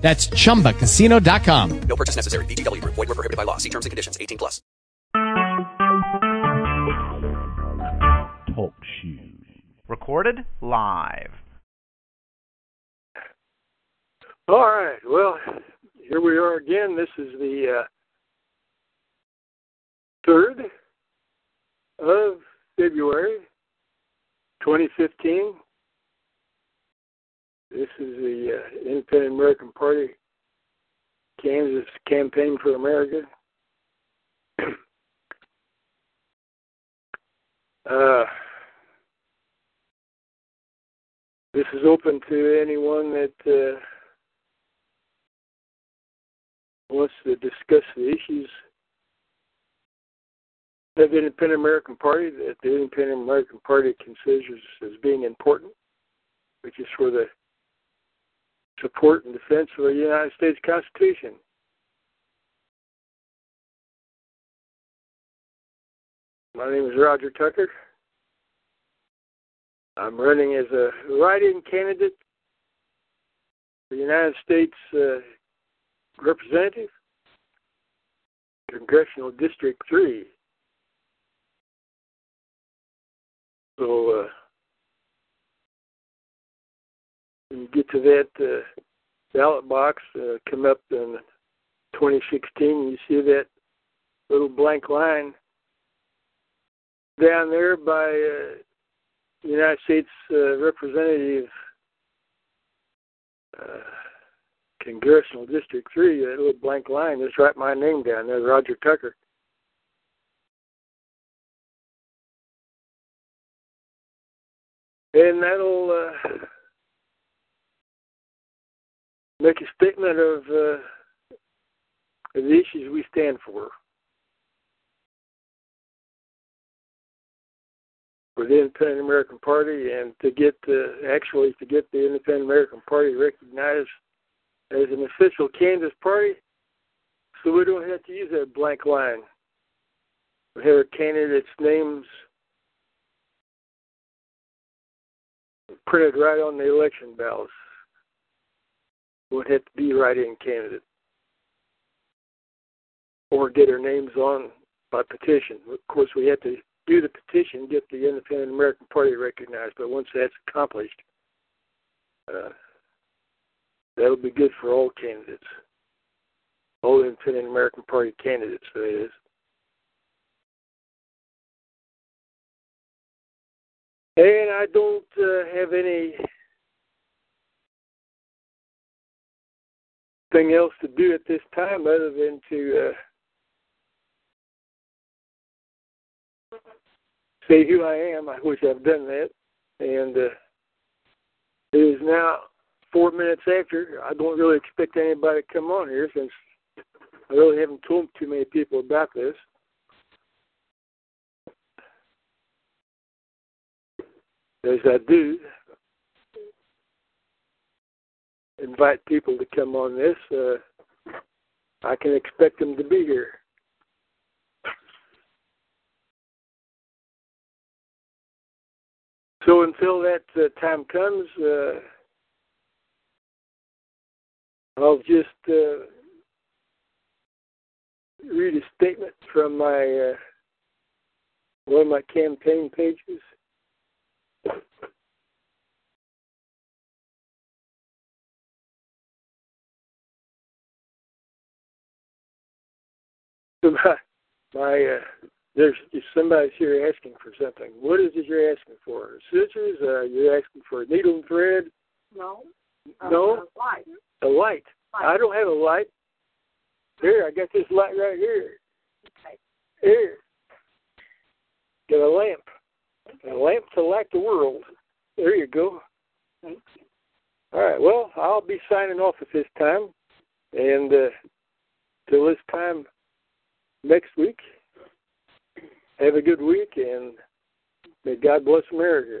That's chumbacasino.com. No purchase necessary. VGW Group. Void were prohibited by law. See terms and conditions. 18 plus. Talk shoes. Recorded live. All right. Well, here we are again. This is the uh, third of February, 2015. This is the uh, Independent American Party Kansas Campaign for America. uh, this is open to anyone that uh, wants to discuss the issues of the Independent American Party that the Independent American Party considers as being important, which is for the support and defense of the United States Constitution. My name is Roger Tucker. I'm running as a write-in candidate for United States uh, Representative, Congressional District 3. So, uh, get to that uh, ballot box, uh, come up in 2016, you see that little blank line down there by uh, United States uh, Representative uh, Congressional District 3, that little blank line, just write my name down there, Roger Tucker. And that'll uh, make a statement of, uh, the issues we stand for. For the Independent American Party, and to get uh, actually to get the Independent American Party recognized as an official Kansas party, so we don't have to use that blank line. We have our candidates' names printed right on the election ballots would have to be write-in candidate or get our names on by petition. Of course, we have to do the petition, get the Independent American Party recognized. But once that's accomplished, uh, that'll be good for all candidates, all Independent American Party candidates. That is. And I don't uh, have any thing else to do at this time other than to uh, say who I am. I wish I've done that. And uh, it is now four minutes after. I don't really expect anybody to come on here since I really haven't told too many people about this. As I do, invite people to come on this, uh, I can expect them to be here. So until that uh, time comes, uh, I'll just uh, read a statement from my uh, one of my campaign pages. My, my uh, there's somebody's here asking for something. What is it you're asking for? Scissors? Uh, you're asking for a needle and thread? No. No? Uh, light. A light. Light. I don't have a light. Here, I got this light right here. Okay. Here. Got a lamp. A lamp to light the world. There you go. Thank you. All right. Well, I'll be signing off at this time, and uh, till this next week. Have a good week, and may God bless America.